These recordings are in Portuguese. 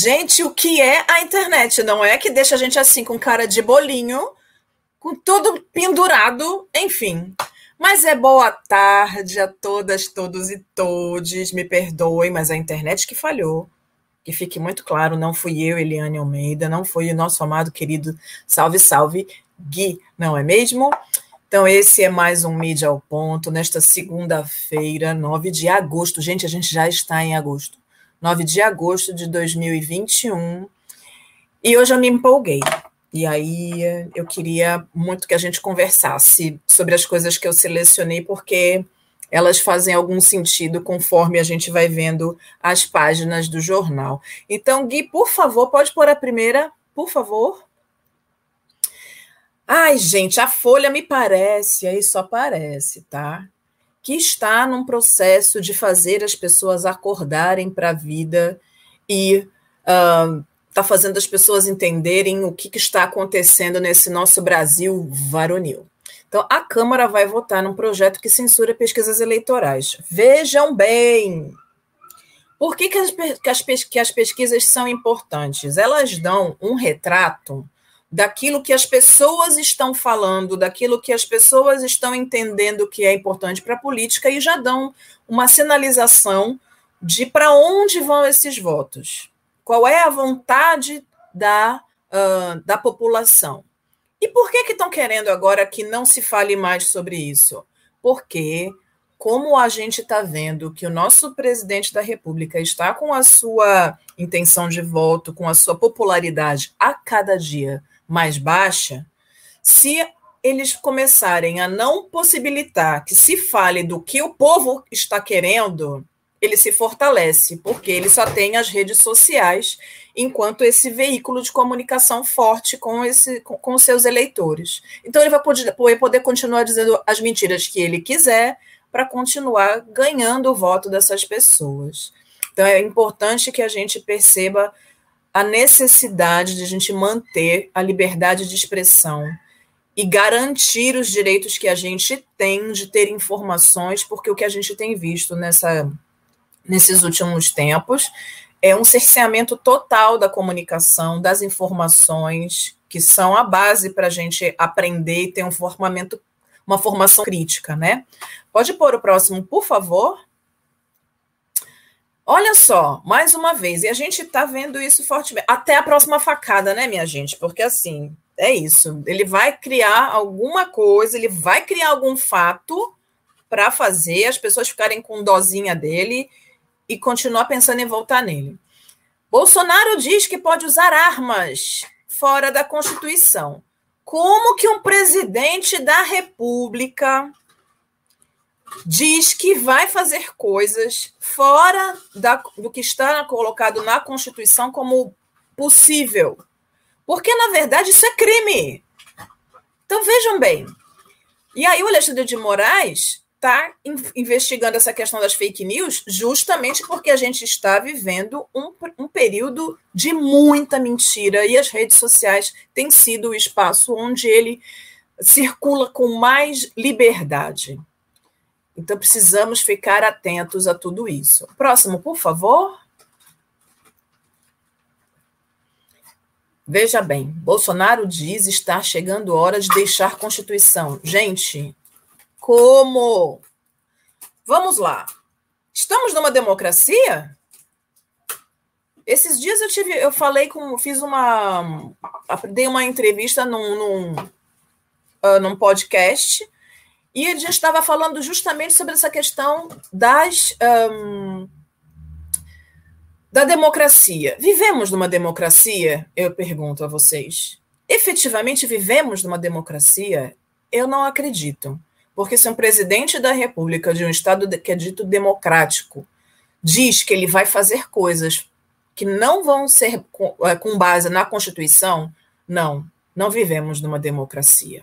Gente, o que é a internet? Não é que deixa a gente assim com cara de bolinho, com tudo pendurado, enfim. Mas é boa tarde a todas, todos e todes. Me perdoem, mas a internet que falhou. Que fique muito claro, não fui eu, Eliane Almeida, não foi o nosso amado querido Salve Salve Gui, não é mesmo? Então, esse é mais um Mídia ao Ponto, nesta segunda-feira, 9 de agosto. Gente, a gente já está em agosto. 9 de agosto de 2021. E hoje eu me empolguei. E aí eu queria muito que a gente conversasse sobre as coisas que eu selecionei, porque elas fazem algum sentido conforme a gente vai vendo as páginas do jornal. Então, Gui, por favor, pode pôr a primeira, por favor. Ai, gente, a Folha me parece, aí só parece, tá? Que está num processo de fazer as pessoas acordarem para a vida e uh, está fazendo as pessoas entenderem o que, que está acontecendo nesse nosso Brasil varonil. Então, a Câmara vai votar num projeto que censura pesquisas eleitorais. Vejam bem! Por que, que, as, que, as, que as pesquisas são importantes? Elas dão um retrato daquilo que as pessoas estão falando, daquilo que as pessoas estão entendendo que é importante para a política e já dão uma sinalização de para onde vão esses votos qual é a vontade da, uh, da população. E por que estão que querendo agora que não se fale mais sobre isso? Porque, como a gente está vendo que o nosso presidente da República está com a sua intenção de voto, com a sua popularidade a cada dia mais baixa, se eles começarem a não possibilitar que se fale do que o povo está querendo, ele se fortalece, porque ele só tem as redes sociais enquanto esse veículo de comunicação forte com, esse, com, com seus eleitores. Então, ele vai poder, poder continuar dizendo as mentiras que ele quiser para continuar ganhando o voto dessas pessoas. Então, é importante que a gente perceba a necessidade de a gente manter a liberdade de expressão e garantir os direitos que a gente tem de ter informações, porque o que a gente tem visto nessa nesses últimos tempos, é um cerceamento total da comunicação, das informações, que são a base para a gente aprender e ter um formamento, uma formação crítica, né? Pode pôr o próximo, por favor? Olha só, mais uma vez, e a gente está vendo isso fortemente. Até a próxima facada, né, minha gente? Porque assim, é isso. Ele vai criar alguma coisa, ele vai criar algum fato para fazer as pessoas ficarem com dozinha dele e continuar pensando em voltar nele. Bolsonaro diz que pode usar armas fora da Constituição. Como que um presidente da República diz que vai fazer coisas fora da, do que está colocado na Constituição como possível? Porque, na verdade, isso é crime. Então, vejam bem. E aí, o Alexandre de Moraes está investigando essa questão das fake news justamente porque a gente está vivendo um, um, período de muita mentira e as redes sociais têm sido o espaço onde ele circula com mais liberdade. Então precisamos ficar atentos a tudo isso. Próximo, por favor. Veja bem, Bolsonaro diz estar chegando a hora de deixar Constituição. Gente, como? Vamos lá. Estamos numa democracia? Esses dias eu tive, eu falei com, fiz uma, dei uma entrevista num, num, uh, num podcast e a gente estava falando justamente sobre essa questão das um, da democracia. Vivemos numa democracia? Eu pergunto a vocês. Efetivamente vivemos numa democracia? Eu não acredito. Porque se um presidente da República de um Estado que é dito democrático diz que ele vai fazer coisas que não vão ser com, é, com base na Constituição, não, não vivemos numa democracia.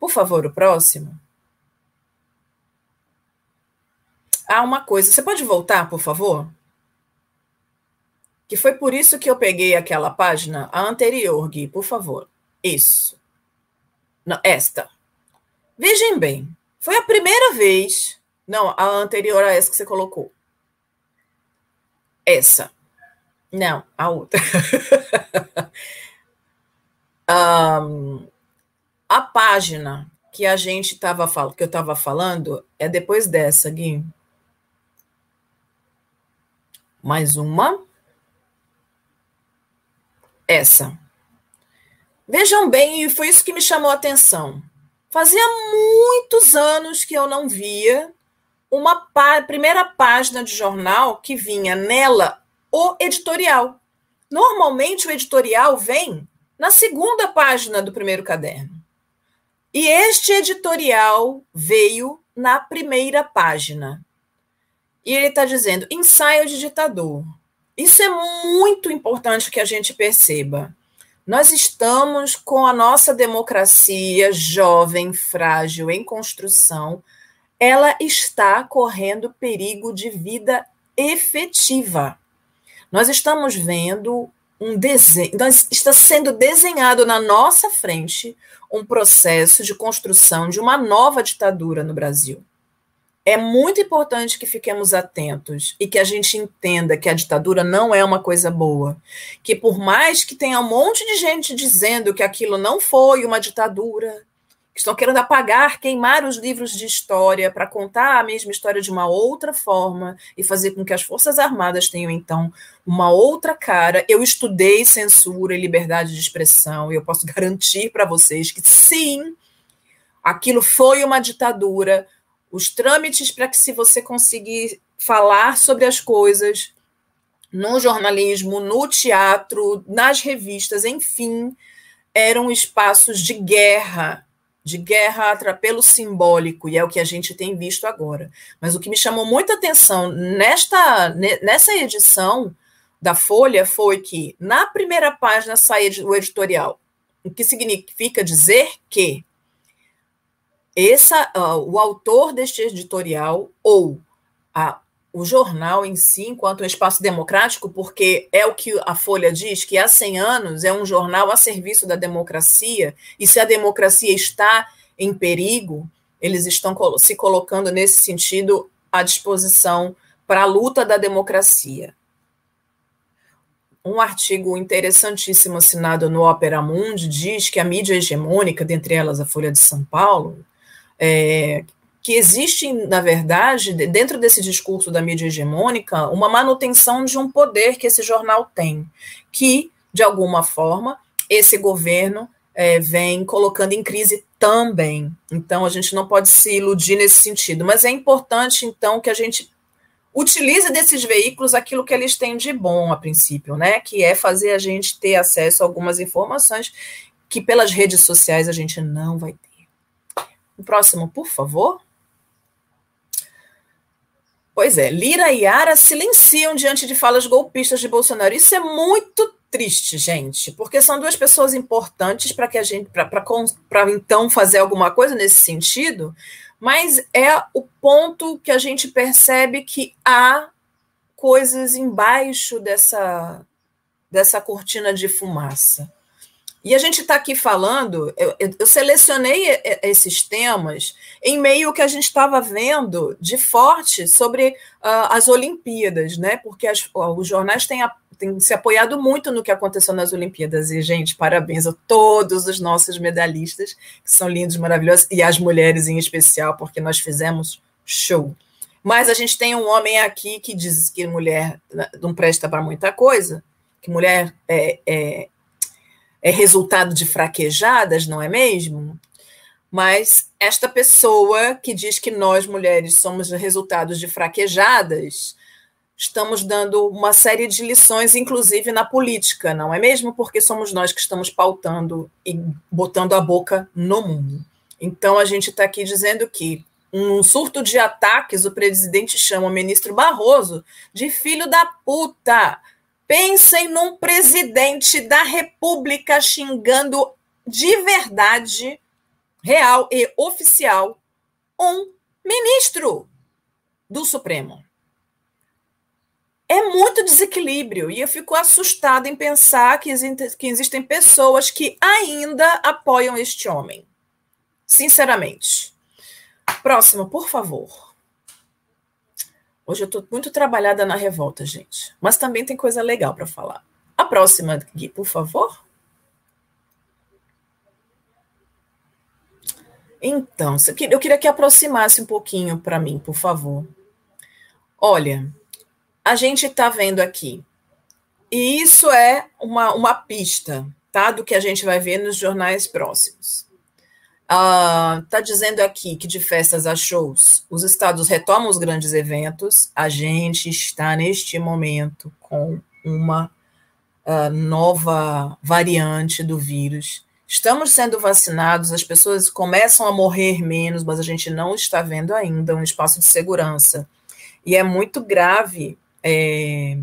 Por favor, o próximo. Há uma coisa, você pode voltar, por favor? Que foi por isso que eu peguei aquela página, a anterior, Gui, por favor. Isso. Não, esta. Vejam bem, foi a primeira vez. Não, a anterior a essa que você colocou. Essa. Não, a outra. um, a página que a gente estava falando, que eu estava falando, é depois dessa, Gui. Mais uma. Essa. Vejam bem, e foi isso que me chamou a atenção. Fazia muitos anos que eu não via uma pá primeira página de jornal que vinha nela o editorial. Normalmente o editorial vem na segunda página do primeiro caderno. E este editorial veio na primeira página. E ele está dizendo: ensaio de ditador. Isso é muito importante que a gente perceba. Nós estamos com a nossa democracia jovem, frágil, em construção. Ela está correndo perigo de vida efetiva. Nós estamos vendo um desenho, está sendo desenhado na nossa frente um processo de construção de uma nova ditadura no Brasil é muito importante que fiquemos atentos e que a gente entenda que a ditadura não é uma coisa boa. Que por mais que tenha um monte de gente dizendo que aquilo não foi uma ditadura, que estão querendo apagar, queimar os livros de história para contar a mesma história de uma outra forma e fazer com que as Forças Armadas tenham, então, uma outra cara. Eu estudei censura e liberdade de expressão e eu posso garantir para vocês que sim, aquilo foi uma ditadura os trâmites para que se você conseguir falar sobre as coisas no jornalismo, no teatro, nas revistas, enfim, eram espaços de guerra, de guerra pelo simbólico, e é o que a gente tem visto agora. Mas o que me chamou muita atenção nesta nessa edição da Folha foi que na primeira página sai o editorial, o que significa dizer que essa, uh, o autor deste editorial ou a, o jornal em si, enquanto um espaço democrático, porque é o que a Folha diz, que há 100 anos é um jornal a serviço da democracia, e se a democracia está em perigo, eles estão se colocando nesse sentido à disposição para a luta da democracia. Um artigo interessantíssimo assinado no Opera Mundi diz que a mídia hegemônica, dentre elas a Folha de São Paulo, é, que existe, na verdade, dentro desse discurso da mídia hegemônica, uma manutenção de um poder que esse jornal tem, que, de alguma forma, esse governo é, vem colocando em crise também. Então, a gente não pode se iludir nesse sentido, mas é importante, então, que a gente utilize desses veículos aquilo que eles têm de bom, a princípio, né? Que é fazer a gente ter acesso a algumas informações que pelas redes sociais a gente não vai ter. O próximo, por favor. Pois é, Lira e Ara silenciam diante de falas golpistas de Bolsonaro. Isso é muito triste, gente, porque são duas pessoas importantes para que a gente para então fazer alguma coisa nesse sentido, mas é o ponto que a gente percebe que há coisas embaixo dessa dessa cortina de fumaça. E a gente está aqui falando, eu, eu, selecionei esses temas em meio ao que a gente estava vendo de forte sobre uh, as Olimpíadas, né? Porque as, os jornais têm, a, têm, se apoiado muito no que aconteceu nas Olimpíadas. E, gente, parabéns a todos os nossos medalhistas, que são lindos, maravilhosos, e as mulheres em especial, porque nós fizemos show. Mas a gente tem um homem aqui que diz que mulher né, não presta para muita coisa, que mulher é, é é resultado de fraquejadas, não é mesmo? Mas esta pessoa que diz que nós mulheres somos resultados de fraquejadas, estamos dando uma série de lições, inclusive na política, não é mesmo? Porque somos nós que estamos pautando e botando a boca no mundo. Então a gente está aqui dizendo que um surto de ataques, o presidente chama o ministro Barroso de filho da puta. Pensem num presidente da República xingando de verdade, real e oficial, um ministro do Supremo. É muito desequilíbrio e eu fico assustada em pensar que, que existem pessoas que ainda apoiam este homem. Sinceramente. Próximo, por favor. Hoje eu estou muito trabalhada na revolta, gente. Mas também tem coisa legal para falar. A próxima, Gui, por favor. Então, eu queria que aproximasse um pouquinho para mim, por favor. Olha, a gente está vendo aqui, e isso é uma, uma pista tá, do que a gente vai ver nos jornais próximos. Está ah, dizendo aqui que de festas a shows, os estados retomam os grandes eventos. A gente está neste momento com uma uh, nova variante do vírus. Estamos sendo vacinados, as pessoas começam a morrer menos, mas a gente não está vendo ainda um espaço de segurança. E é muito grave é,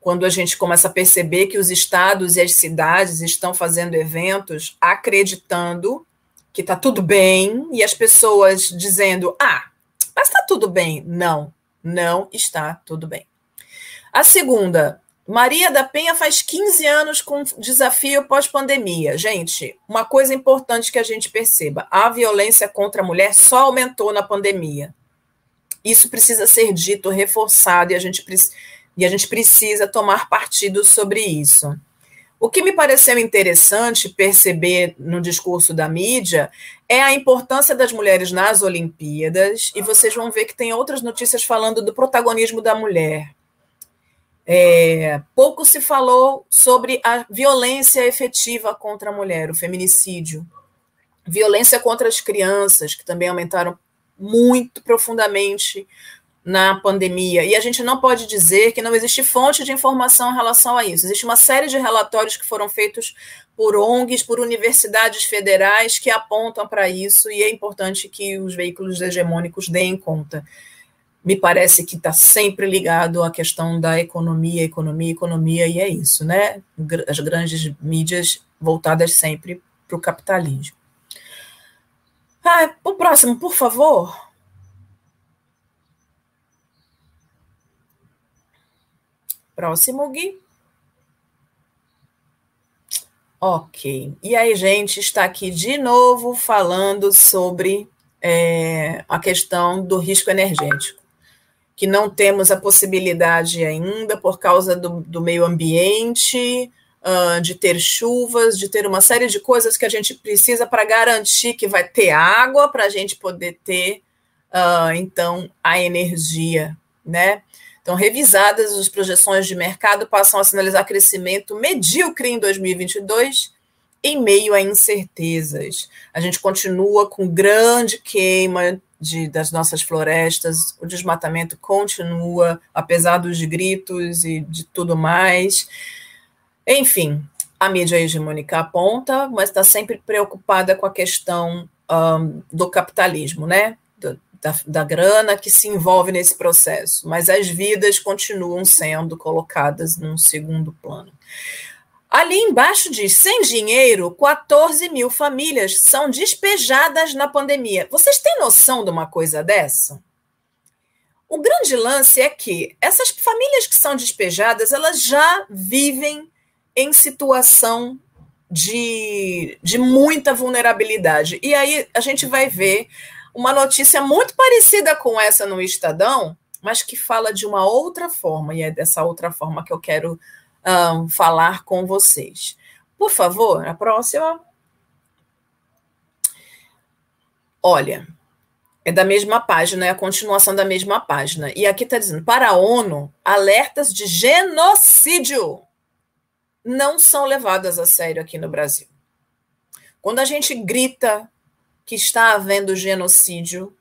quando a gente começa a perceber que os estados e as cidades estão fazendo eventos acreditando que está tudo bem e as pessoas dizendo: ah, mas está tudo bem. Não, não está tudo bem. A segunda, Maria da Penha faz 15 anos com desafio pós-pandemia. Gente, uma coisa importante que a gente perceba: a violência contra a mulher só aumentou na pandemia. Isso precisa ser dito, reforçado, e a gente, e a gente precisa tomar partido sobre isso. O que me pareceu interessante perceber no discurso da mídia é a importância das mulheres nas Olimpíadas, e vocês vão ver que tem outras notícias falando do protagonismo da mulher. É, pouco se falou sobre a violência efetiva contra a mulher, o feminicídio. Violência contra as crianças, que também aumentaram muito profundamente na pandemia. E a gente não pode dizer que não existe fonte de informação em relação a isso. Existe uma série de relatórios que foram feitos por ONGs, por universidades federais que apontam para isso, e é importante que os veículos hegemônicos deem conta. Me parece que está sempre ligado à questão da economia, economia, economia, e é isso, né? As grandes mídias voltadas sempre para o capitalismo. Ah, o próximo, por favor. Próximo, Gui. Ok. E aí, gente, está aqui de novo falando sobre é, a questão do risco energético, que não temos a possibilidade ainda por causa do, do meio ambiente, uh, de ter chuvas, de ter uma série de coisas que a gente precisa para garantir que vai ter água para a gente poder ter, uh, então, a energia, né? Então, revisadas, as projeções de mercado passam a sinalizar crescimento medíocre em 2022, em meio a incertezas. A gente continua com grande queima de, das nossas florestas, o desmatamento continua, apesar dos gritos e de tudo mais. Enfim, a mídia hegemônica aponta, mas está sempre preocupada com a questão um, do capitalismo, né? Da, da grana que se envolve nesse processo, mas as vidas continuam sendo colocadas num segundo plano. Ali embaixo diz: sem dinheiro, 14 mil famílias são despejadas na pandemia. Vocês têm noção de uma coisa dessa? O grande lance é que essas famílias que são despejadas, elas já vivem em situação de, de muita vulnerabilidade. E aí a gente vai ver uma notícia muito parecida com essa no Estadão, mas que fala de uma outra forma, e é dessa outra forma que eu quero um, falar com vocês. Por favor, a próxima. Olha, é da mesma página, é a continuação da mesma página. E aqui está dizendo: para a ONU, alertas de genocídio não são levadas a sério aqui no Brasil. Quando a gente grita que está havendo genocídio,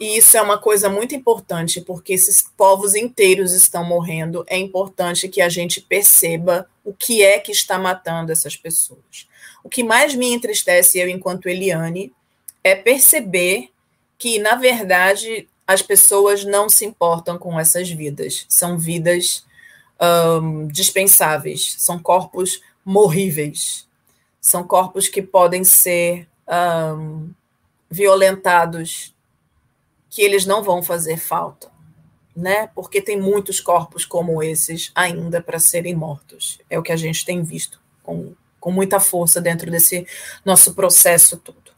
e isso é uma coisa muito importante, porque esses povos inteiros estão morrendo. É importante que a gente perceba o que é que está matando essas pessoas. O que mais me entristece, eu, enquanto Eliane, é perceber que, na verdade, as pessoas não se importam com essas vidas. São vidas um, dispensáveis, são corpos morríveis, são corpos que podem ser um, violentados que eles não vão fazer falta, né? Porque tem muitos corpos como esses ainda para serem mortos. É o que a gente tem visto com, com muita força dentro desse nosso processo todo.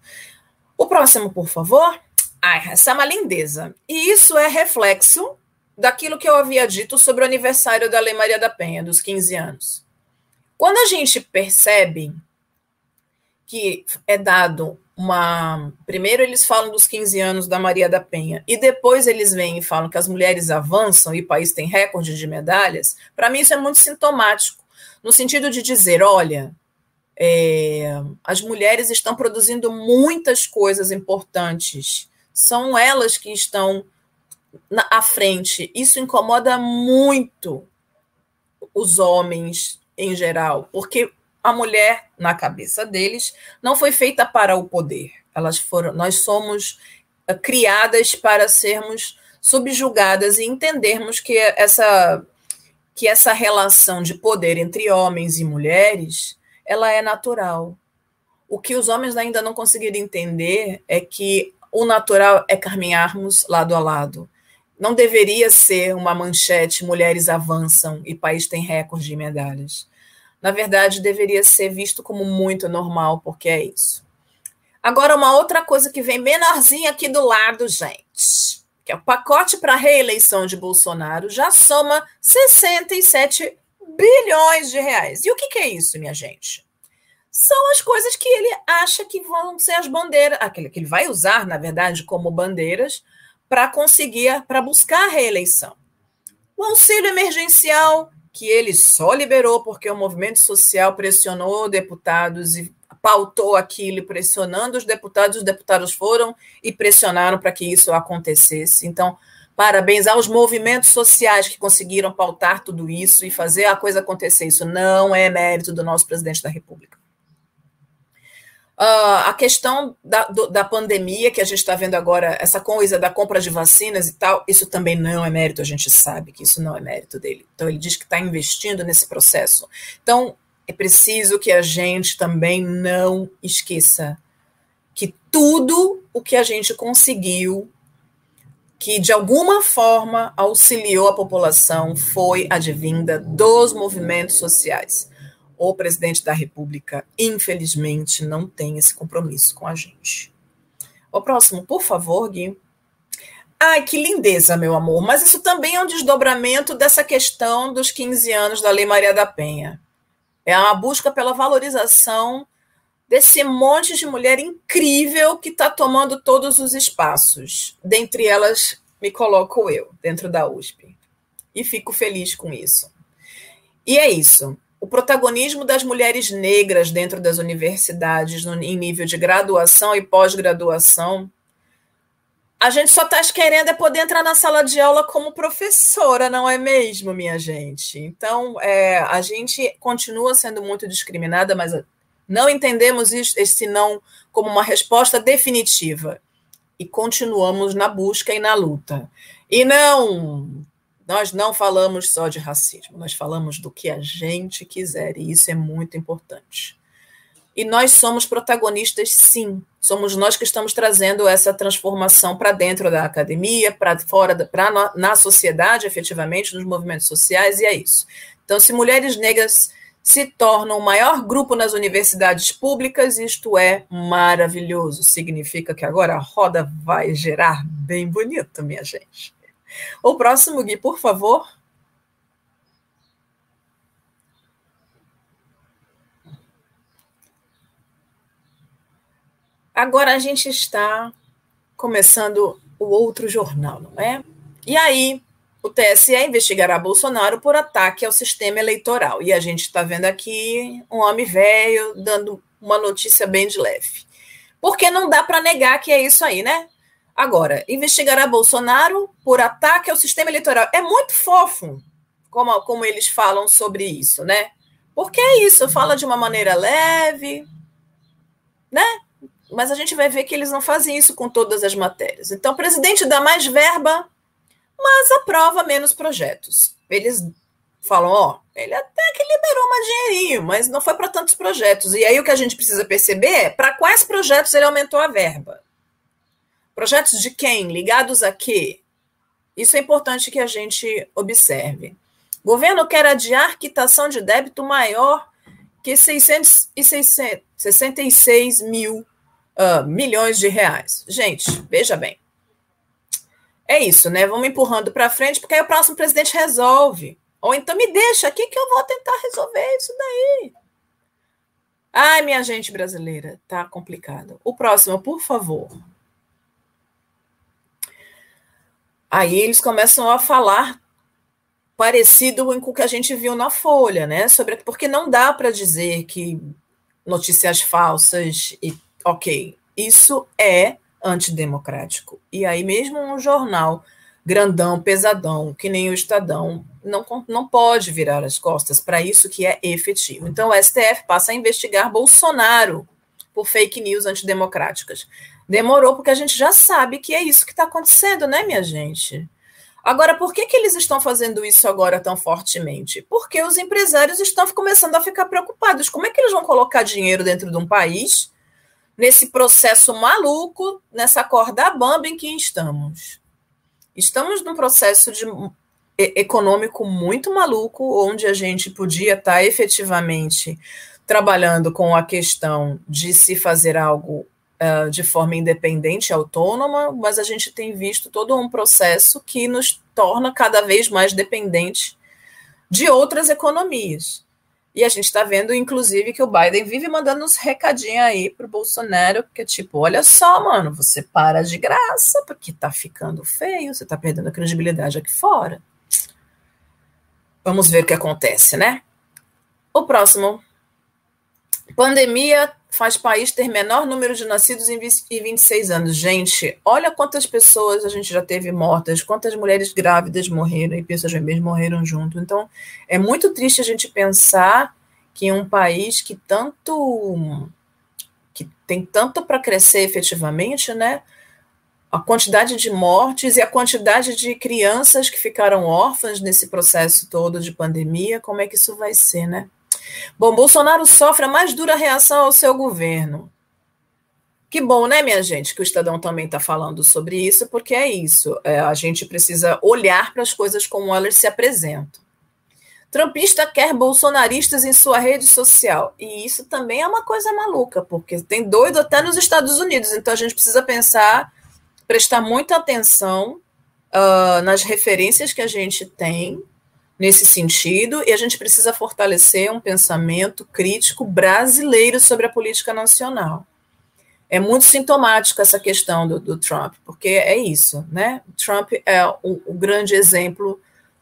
O próximo, por favor. Ai, essa é uma lindeza. E isso é reflexo daquilo que eu havia dito sobre o aniversário da Lei Maria da Penha, dos 15 anos. Quando a gente percebe que é dado uma. Primeiro, eles falam dos 15 anos da Maria da Penha, e depois eles vêm e falam que as mulheres avançam e o país tem recorde de medalhas. Para mim, isso é muito sintomático, no sentido de dizer: olha, é, as mulheres estão produzindo muitas coisas importantes, são elas que estão na, à frente. Isso incomoda muito os homens em geral, porque a mulher, na cabeça deles, não foi feita para o poder. Elas foram, nós somos eh, criadas para sermos subjugadas e entendermos que essa que essa relação de poder entre homens e mulheres, ela é natural. O que os homens ainda não conseguiram entender é que o natural é caminharmos lado a lado. Não deveria ser uma manchete mulheres avançam e país tem recorde de medalhas na verdade, deveria ser visto como muito normal, porque é isso. Agora, uma outra coisa que vem menorzinha aqui do lado, gente, que é o pacote para reeleição de Bolsonaro já soma 67 bilhões de reais. E o que, que é isso, minha gente? São as coisas que ele acha que vão ser as bandeiras, aquele que ele vai usar, na verdade, como bandeiras para conseguir, para buscar a reeleição. O auxílio emergencial que ele só liberou porque o movimento social pressionou deputados e pautou aquilo, pressionando os deputados, os deputados foram e pressionaram para que isso acontecesse. Então, parabéns aos movimentos sociais que conseguiram pautar tudo isso e fazer a coisa acontecer. Isso não é mérito do nosso presidente da República. Uh, a questão da, do, da pandemia que a gente está vendo agora, essa coisa da compra de vacinas e tal, isso também não é mérito, a gente sabe que isso não é mérito dele. Então, ele diz que está investindo nesse processo. Então, é preciso que a gente também não esqueça que tudo o que a gente conseguiu, que de alguma forma auxiliou a população, foi advinda dos movimentos sociais o presidente da República, infelizmente, não tem esse compromisso com a gente. O próximo, por favor, Gui. Ai, que lindeza, meu amor. Mas isso também é um desdobramento dessa questão dos 15 anos da Lei Maria da Penha. É uma busca pela valorização desse monte de mulher incrível que está tomando todos os espaços. Dentre elas, me coloco eu, dentro da USP. E fico feliz com isso. E é isso o protagonismo das mulheres negras dentro das universidades, no, em nível de graduação e pós-graduação, a gente só está querendo é poder entrar na sala de aula como professora, não é mesmo, minha gente? Então, é, a gente continua sendo muito discriminada, mas não entendemos isso, esse não como uma resposta definitiva. E continuamos na busca e na luta. E não nós não falamos só de racismo, nós falamos do que a gente quiser, e isso é muito importante. E nós somos protagonistas, sim. Somos nós que estamos trazendo essa transformação para dentro da academia, para fora, para na sociedade, efetivamente, nos movimentos sociais, e é isso. Então, se mulheres negras se tornam o maior grupo nas universidades públicas, isto é maravilhoso. Significa que agora a roda vai gerar bem bonito, minha gente. O próximo, Gui, por favor. Agora a gente está começando o outro jornal, não é? E aí, o TSE investigará Bolsonaro por ataque ao sistema eleitoral. E a gente está vendo aqui um homem velho dando uma notícia bem de leve. Porque não dá para negar que é isso aí, né? Agora, investigará Bolsonaro por ataque ao sistema eleitoral. É muito fofo como, como eles falam sobre isso, né? Porque é isso, fala de uma maneira leve, né? Mas a gente vai ver que eles não fazem isso com todas as matérias. Então, o presidente dá mais verba, mas aprova menos projetos. Eles falam, ó, ele até que liberou um dinheirinho, mas não foi para tantos projetos. E aí o que a gente precisa perceber é para quais projetos ele aumentou a verba. Projetos de quem? Ligados a quê? Isso é importante que a gente observe. Governo quer adiar quitação de débito maior que 666 mil uh, milhões de reais. Gente, veja bem, é isso, né? Vamos empurrando para frente, porque aí o próximo presidente resolve. Ou então me deixa aqui que eu vou tentar resolver isso daí. Ai, minha gente brasileira, tá complicado. O próximo, por favor. Aí eles começam a falar parecido com o que a gente viu na Folha, né? Sobre porque não dá para dizer que notícias falsas e ok, isso é antidemocrático. E aí, mesmo um jornal grandão, pesadão, que nem o Estadão, não, não pode virar as costas para isso que é efetivo. Então, o STF passa a investigar Bolsonaro por fake news antidemocráticas. Demorou, porque a gente já sabe que é isso que está acontecendo, né, minha gente? Agora, por que, que eles estão fazendo isso agora tão fortemente? Porque os empresários estão começando a ficar preocupados. Como é que eles vão colocar dinheiro dentro de um país nesse processo maluco, nessa corda bamba em que estamos. Estamos num processo de, econômico muito maluco, onde a gente podia estar efetivamente trabalhando com a questão de se fazer algo uh, de forma independente, autônoma, mas a gente tem visto todo um processo que nos torna cada vez mais dependente de outras economias. E a gente está vendo, inclusive, que o Biden vive mandando uns recadinhos aí pro Bolsonaro, que é tipo, olha só, mano, você para de graça, porque tá ficando feio, você tá perdendo a credibilidade aqui fora. Vamos ver o que acontece, né? O próximo. Pandemia faz país ter menor número de nascidos em 26 anos. Gente, olha quantas pessoas a gente já teve mortas, quantas mulheres grávidas morreram e pessoas bebês morreram junto. Então, é muito triste a gente pensar que um país que tanto que tem tanto para crescer efetivamente, né? A quantidade de mortes e a quantidade de crianças que ficaram órfãs nesse processo todo de pandemia, como é que isso vai ser, né? Bom, Bolsonaro sofre a mais dura reação ao seu governo. Que bom, né, minha gente, que o Estadão também está falando sobre isso, porque é isso. É, a gente precisa olhar para as coisas como elas se apresentam. Trumpista quer bolsonaristas em sua rede social. E isso também é uma coisa maluca, porque tem doido até nos Estados Unidos. Então a gente precisa pensar, prestar muita atenção uh, nas referências que a gente tem nesse sentido, e a gente precisa fortalecer um pensamento crítico brasileiro sobre a política nacional. É muito sintomático essa questão do, do Trump, porque é isso, né? Trump é o, o grande exemplo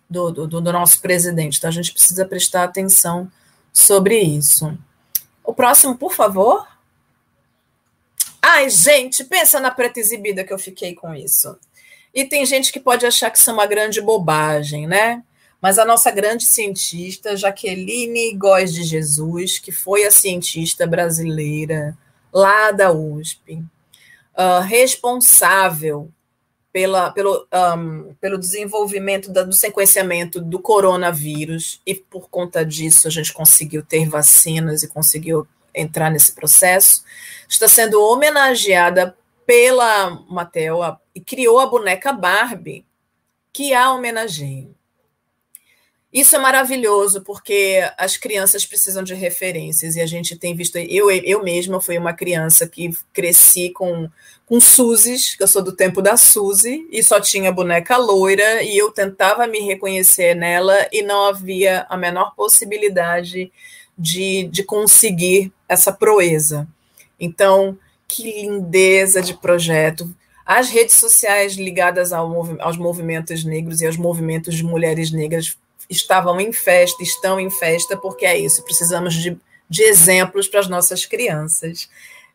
do, do, do nosso presidente, então a gente precisa prestar atenção sobre isso. O próximo, por favor. Ai, gente, pensa na preta exibida que eu fiquei com isso. E tem gente que pode achar que isso é uma grande bobagem, né? Mas a nossa grande cientista, Jaqueline Góes de Jesus, que foi a cientista brasileira lá da USP, uh, ah, responsável pela, pelo, um, pelo desenvolvimento da, do sequenciamento do coronavírus, e por conta disso a gente conseguiu ter vacinas e conseguiu entrar nesse processo, está sendo homenageada pela Mattel e criou a boneca Barbie, que a homenageia. Isso é maravilhoso, porque as crianças precisam de referências, e a gente tem visto. Eu, eu mesma fui uma criança que cresci com, com Suzes, que eu sou do tempo da Suzy, e só tinha boneca loira, e eu tentava me reconhecer nela, e não havia a menor possibilidade de, de conseguir essa proeza. Então, que lindeza de projeto. As redes sociais ligadas ao, aos movimentos negros e aos movimentos de mulheres negras estavam em festa, estão em festa, porque é isso, precisamos de, de exemplos para as nossas crianças.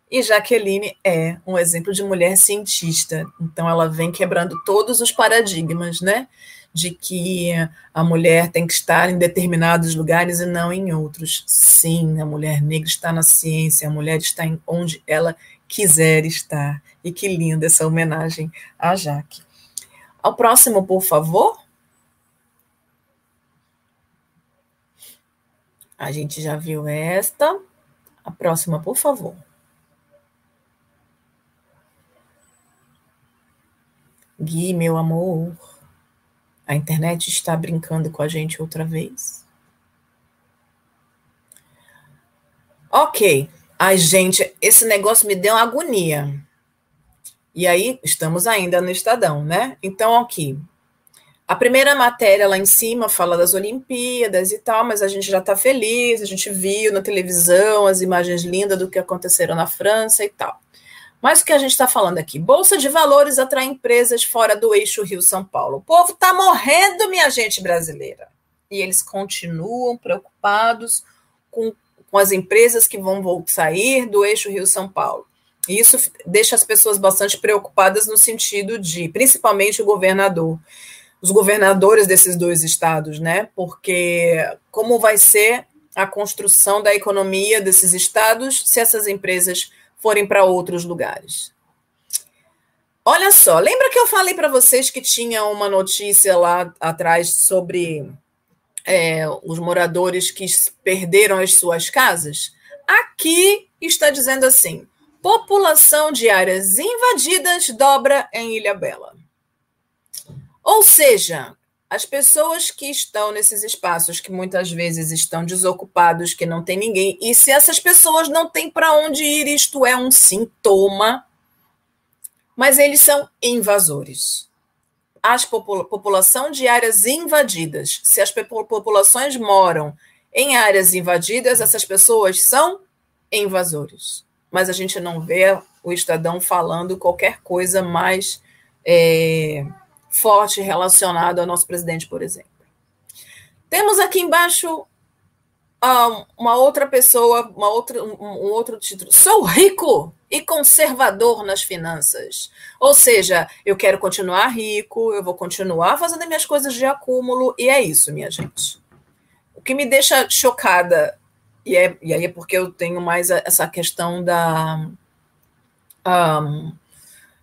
E Jaqueline é um exemplo de mulher cientista, então ela vem quebrando todos os paradigmas, né? De que a mulher tem que estar em determinados lugares e não em outros. Sim, a mulher negra está na ciência, a mulher está em onde ela quiser estar. E que linda essa homenagem a Jaque. Ao próximo, por favor. A gente já viu esta. A próxima, por favor. Gui, meu amor, a internet está brincando com a gente outra vez. Ok. Ai, gente, esse negócio me deu uma agonia. E aí, estamos ainda no Estadão, né? Então, aqui. A primeira matéria lá em cima fala das Olimpíadas e tal, mas a gente já está feliz, a gente viu na televisão as imagens lindas do que aconteceram na França e tal. Mas o que a gente está falando aqui? Bolsa de Valores atrai empresas fora do eixo Rio-São Paulo. O povo está morrendo, minha gente brasileira. E eles continuam preocupados com, com as empresas que vão sair do eixo Rio-São Paulo. E isso deixa as pessoas bastante preocupadas no sentido de, principalmente o governador, os governadores desses dois estados, né? Porque como vai ser a construção da economia desses estados se essas empresas forem para outros lugares? Olha só, lembra que eu falei para vocês que tinha uma notícia lá atrás sobre é, os moradores que perderam as suas casas? Aqui está dizendo assim: população de áreas invadidas dobra em Ilha Bela. Seja, as pessoas que estão nesses espaços que muitas vezes estão desocupados, que não tem ninguém, e se essas pessoas não têm para onde ir, isto é um sintoma, mas eles são invasores. A popula população de áreas invadidas, se as populações moram em áreas invadidas, essas pessoas são invasores mas a gente não vê o Estadão falando qualquer coisa mais é, forte relacionado ao nosso presidente, por exemplo. Temos aqui embaixo um, uma outra pessoa, uma outra, um, outro título. Sou rico e conservador nas finanças. Ou seja, eu quero continuar rico, eu vou continuar fazendo minhas coisas de acúmulo, e é isso, minha gente. O que me deixa chocada e, é, e aí é porque eu tenho mais essa questão da. Um,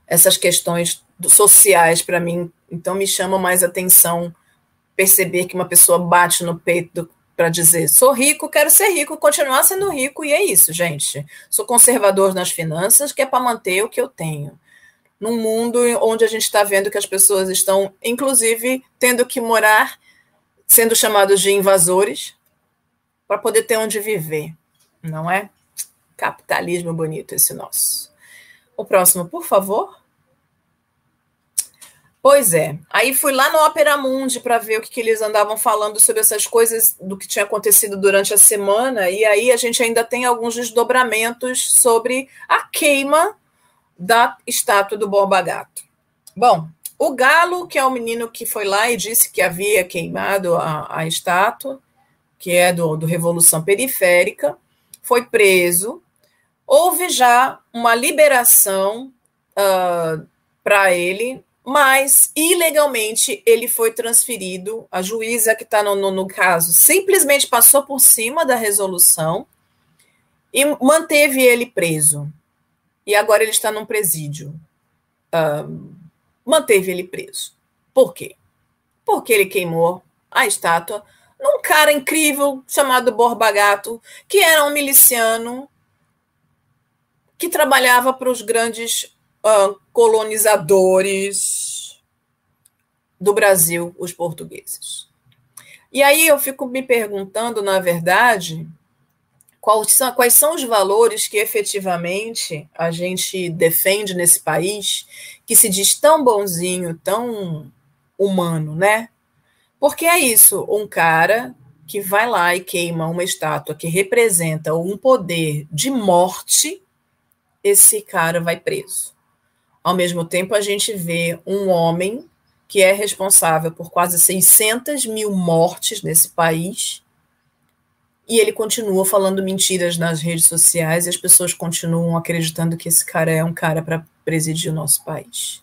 essas questões sociais para mim, então me chama mais atenção perceber que uma pessoa bate no peito para dizer sou rico, quero ser rico, continuar sendo rico, e é isso, gente. Sou conservador nas finanças, que é para manter o que eu tenho. Num mundo onde a gente está vendo que as pessoas estão, inclusive, tendo que morar, sendo chamados de invasores, para poder ter onde viver, não é? Capitalismo bonito esse nosso. O próximo, por favor. Pois é. Aí fui lá no Opera Mundi para ver o que, que, eles andavam falando sobre essas coisas do que tinha acontecido durante a semana. E aí a gente ainda tem alguns desdobramentos sobre a queima da estátua do Borba Gato. Bom, o Galo, que é o menino que foi lá e disse que havia queimado a, a estátua, que é do, do Revolução Periférica, foi preso. Houve já uma liberação uh, para ele, mas ilegalmente ele foi transferido. A juíza que está no, no, no caso simplesmente passou por cima da resolução e manteve ele preso. E agora ele está num presídio. Uh, manteve ele preso. Por quê? Porque ele queimou a estátua num cara incrível chamado Borba Gato, que era um miliciano que trabalhava para os grandes colonizadores do Brasil, os portugueses. E aí eu fico me perguntando, na verdade, quais são, quais são os valores que efetivamente a gente defende nesse país, que se diz tão bonzinho, tão humano, né? Porque é isso, um cara que vai lá e queima uma estátua que representa um poder de morte, esse cara vai preso. Ao mesmo tempo, a gente vê um homem que é responsável por quase 600 mil mortes nesse país, e ele continua falando mentiras nas redes sociais e as pessoas continuam acreditando que esse cara é um cara para presidir o nosso país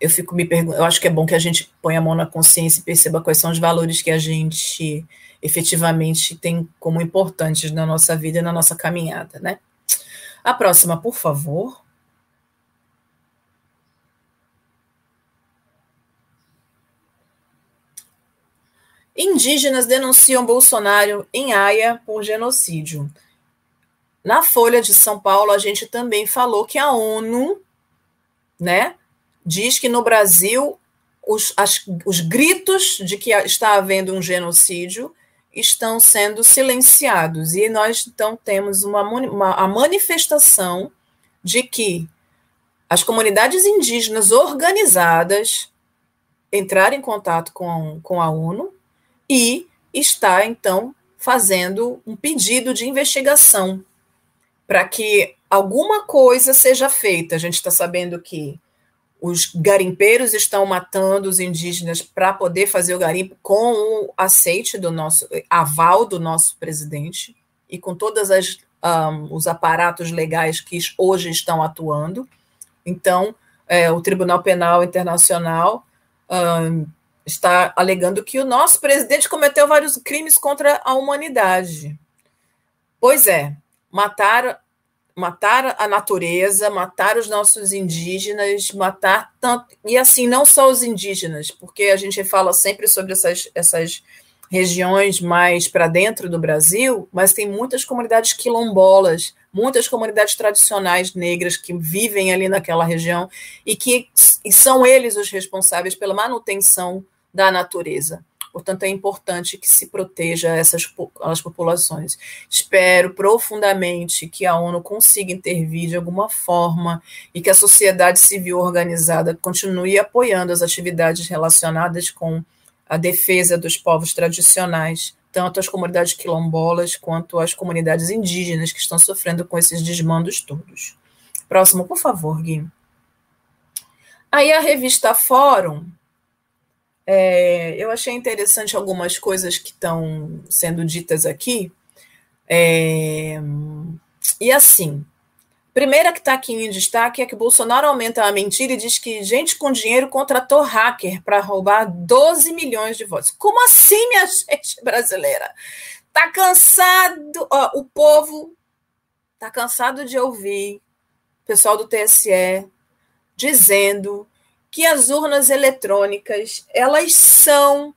eu fico me perguntando, eu acho que é bom que a gente ponha a mão na consciência e perceba quais são os valores que a gente efetivamente tem como importantes na nossa vida e na nossa caminhada, né? A próxima, por favor. Indígenas denunciam Bolsonaro em Haia por genocídio. Na Folha de São Paulo, a gente também falou que a ONU, né, diz que no Brasil os, as, os gritos de que está havendo um genocídio estão sendo silenciados. E nós, então, temos uma, uma, a manifestação de que as comunidades indígenas organizadas entrar em contato com, com a ONU e está, então, fazendo um pedido de investigação para que alguma coisa seja feita. A gente está sabendo que os garimpeiros estão matando os indígenas para poder fazer o garimpo com o aceite do nosso aval do nosso presidente e com todas as um, os aparatos legais que hoje estão atuando. Então, é, o Tribunal Penal Internacional um, está alegando que o nosso presidente cometeu vários crimes contra a humanidade. Pois é, matar, matar a natureza, matar os nossos indígenas, matar tanto. E assim, não só os indígenas, porque a gente fala sempre sobre essas, essas regiões mais para dentro do Brasil, mas tem muitas comunidades quilombolas, muitas comunidades tradicionais negras que vivem ali naquela região e que e são eles os responsáveis pela manutenção da natureza. Portanto, é importante que se proteja essas as populações. Espero profundamente que a ONU consiga intervir de alguma forma e que a sociedade civil organizada continue apoiando as atividades relacionadas com a defesa dos povos tradicionais, tanto as comunidades quilombolas quanto as comunidades indígenas que estão sofrendo com esses desmandos todos. Próximo, por favor, Gui. Aí a revista Fórum, é, eu achei interessante algumas coisas que estão sendo ditas aqui. É, e assim, Primeira que está aqui em destaque é que Bolsonaro aumenta a mentira e diz que gente com dinheiro contratou hacker para roubar 12 milhões de votos. Como assim, minha gente brasileira? Tá cansado, ó, o povo tá cansado de ouvir o pessoal do TSE dizendo que as urnas eletrônicas, elas são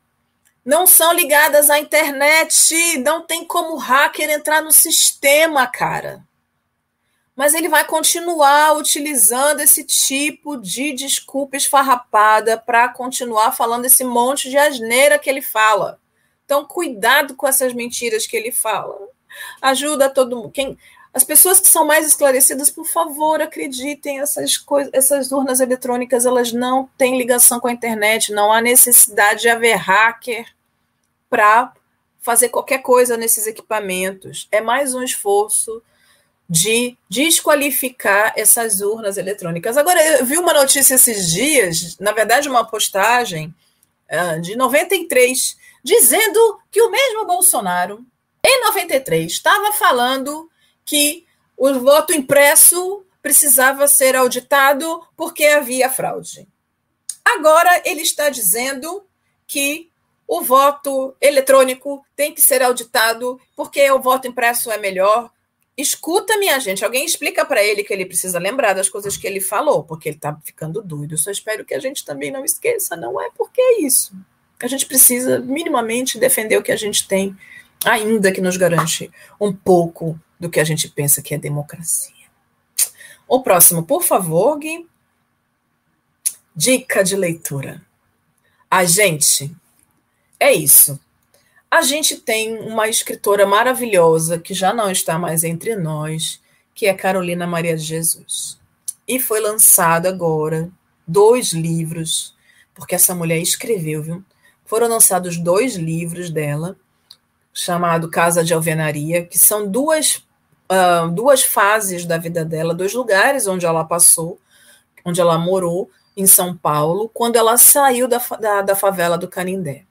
não são ligadas à internet, não tem como hacker entrar no sistema, cara mas ele vai continuar utilizando esse tipo de desculpa esfarrapada para continuar falando esse monte de asneira que ele fala. Então, cuidado com essas mentiras que ele fala. Ajuda todo mundo. Quem, as pessoas que são mais esclarecidas, por favor, acreditem, essas coisas, essas urnas eletrônicas, elas não têm ligação com a internet, não há necessidade de haver hacker para fazer qualquer coisa nesses equipamentos. É mais um esforço de desqualificar essas urnas eletrônicas. Agora, eu vi uma notícia esses dias, na verdade, uma postagem uh, de 93, dizendo que o mesmo Bolsonaro, em 93, estava falando que o voto impresso precisava ser auditado porque havia fraude. Agora ele está dizendo que o voto eletrônico tem que ser auditado porque o voto impresso é melhor, Escuta, minha gente. Alguém explica para ele que ele precisa lembrar das coisas que ele falou, porque ele está ficando doido. Eu só espero que a gente também não esqueça. Não é porque é isso. A gente precisa minimamente defender o que a gente tem, ainda que nos garante um pouco do que a gente pensa que é democracia. O próximo, por favor, Gui. Dica de leitura. A gente. É isso. A gente tem uma escritora maravilhosa que já não está mais entre nós, que é Carolina Maria de Jesus. E foi lançado agora dois livros, porque essa mulher escreveu, viu? Foram lançados dois livros dela, chamado Casa de Alvenaria, que são duas, uh, duas fases da vida dela, dois lugares onde ela passou, onde ela morou, em São Paulo, quando ela saiu da, da, da favela do Canindé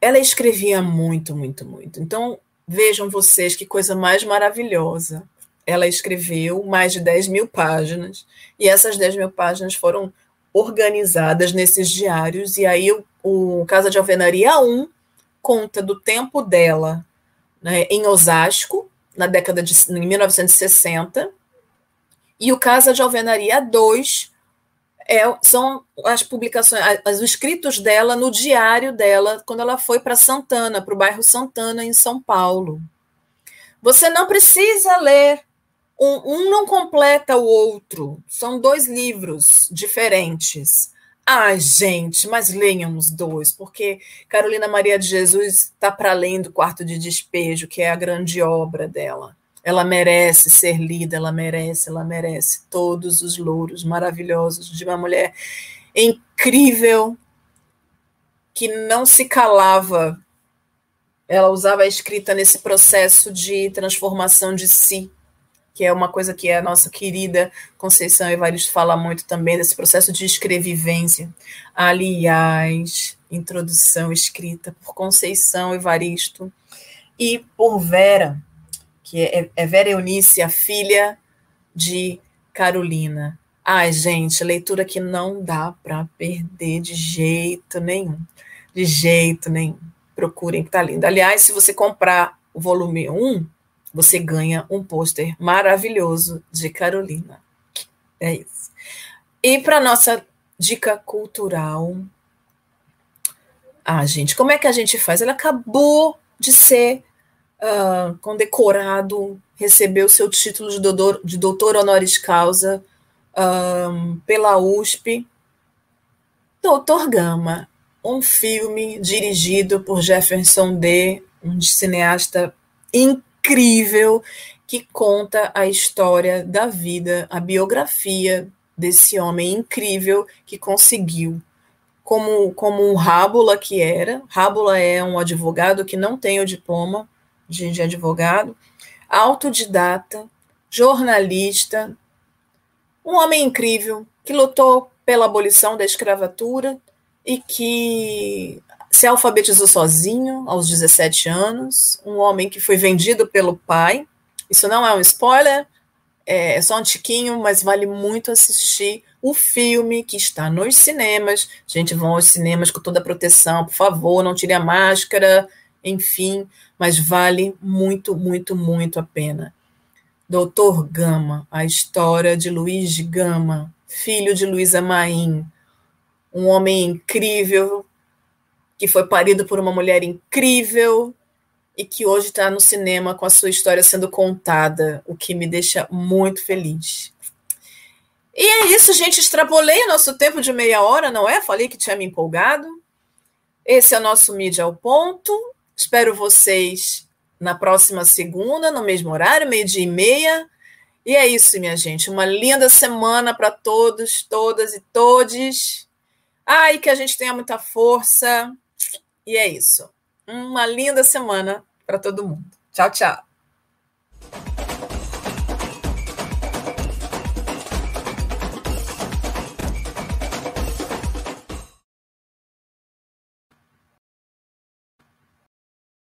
ela escrevia muito, muito, muito. Então, vejam vocês que coisa mais maravilhosa. Ela escreveu mais de 10 mil páginas, e essas 10 mil páginas foram organizadas nesses diários, e aí o, o Casa de Alvenaria 1 conta do tempo dela né, em Osasco, na década de em 1960, e o Casa de Alvenaria 2 é, são as publicações, os escritos dela no diário dela, quando ela foi para Santana, para o bairro Santana, em São Paulo. Você não precisa ler, um, um não completa o outro, são dois livros diferentes. Ai, gente, mas leiam os dois, porque Carolina Maria de Jesus está para além do quarto de despejo, que é a grande obra dela. ela merece ser lida, ela merece, ela merece todos os louros maravilhosos de uma mulher incrível que não se calava. Ela usava a escrita nesse processo de transformação de si, que é uma coisa que a nossa querida Conceição Evaristo fala muito também, desse processo de escrevivência. Aliás, introdução escrita por Conceição Evaristo e por Vera que é, é Vera Eunice, a filha de Carolina. Ai, gente, leitura que não dá para perder de jeito nenhum. De jeito nenhum. Procurem que tá lindo. Aliás, se você comprar o volume 1, você ganha um pôster maravilhoso de Carolina. É isso. E para nossa dica cultural. Ah, gente, como é que a gente faz? Ela acabou de ser uh, condecorado, recebeu seu título de doutor, de doutor honoris causa um, pela USP. Doutor Gama, um filme dirigido por Jefferson D., um cineasta incrível que conta a história da vida, a biografia desse homem incrível que conseguiu como, como um rábula que era. Rábula é um advogado que não tem o diploma, de, de advogado, autodidata, jornalista, um homem incrível que lutou pela abolição da escravatura e que se alfabetizou sozinho aos 17 anos, um homem que foi vendido pelo pai. Isso não é um spoiler, é só um tiquinho, mas vale muito assistir o filme que está nos cinemas. Gente, vão aos cinemas com toda a proteção, por favor, não tire a máscara, enfim, mas vale muito, muito, muito a pena. Doutor Gama, a história de Luiz Gama, filho de Luísa Maim, um homem incrível, que foi parido por uma mulher incrível e que hoje está no cinema com a sua história sendo contada, o que me deixa muito feliz. E é isso, gente. Extrapolei nosso tempo de meia hora, não é? Falei que tinha me empolgado. Esse é o nosso Mídia ao Ponto. Espero vocês na próxima segunda, no mesmo horário, meio-dia e meia. E é isso, minha gente. Uma linda semana para todos, todas e todes. Ai, que a gente tenha muita força. E é isso. Uma linda semana para todo mundo. Tchau, tchau.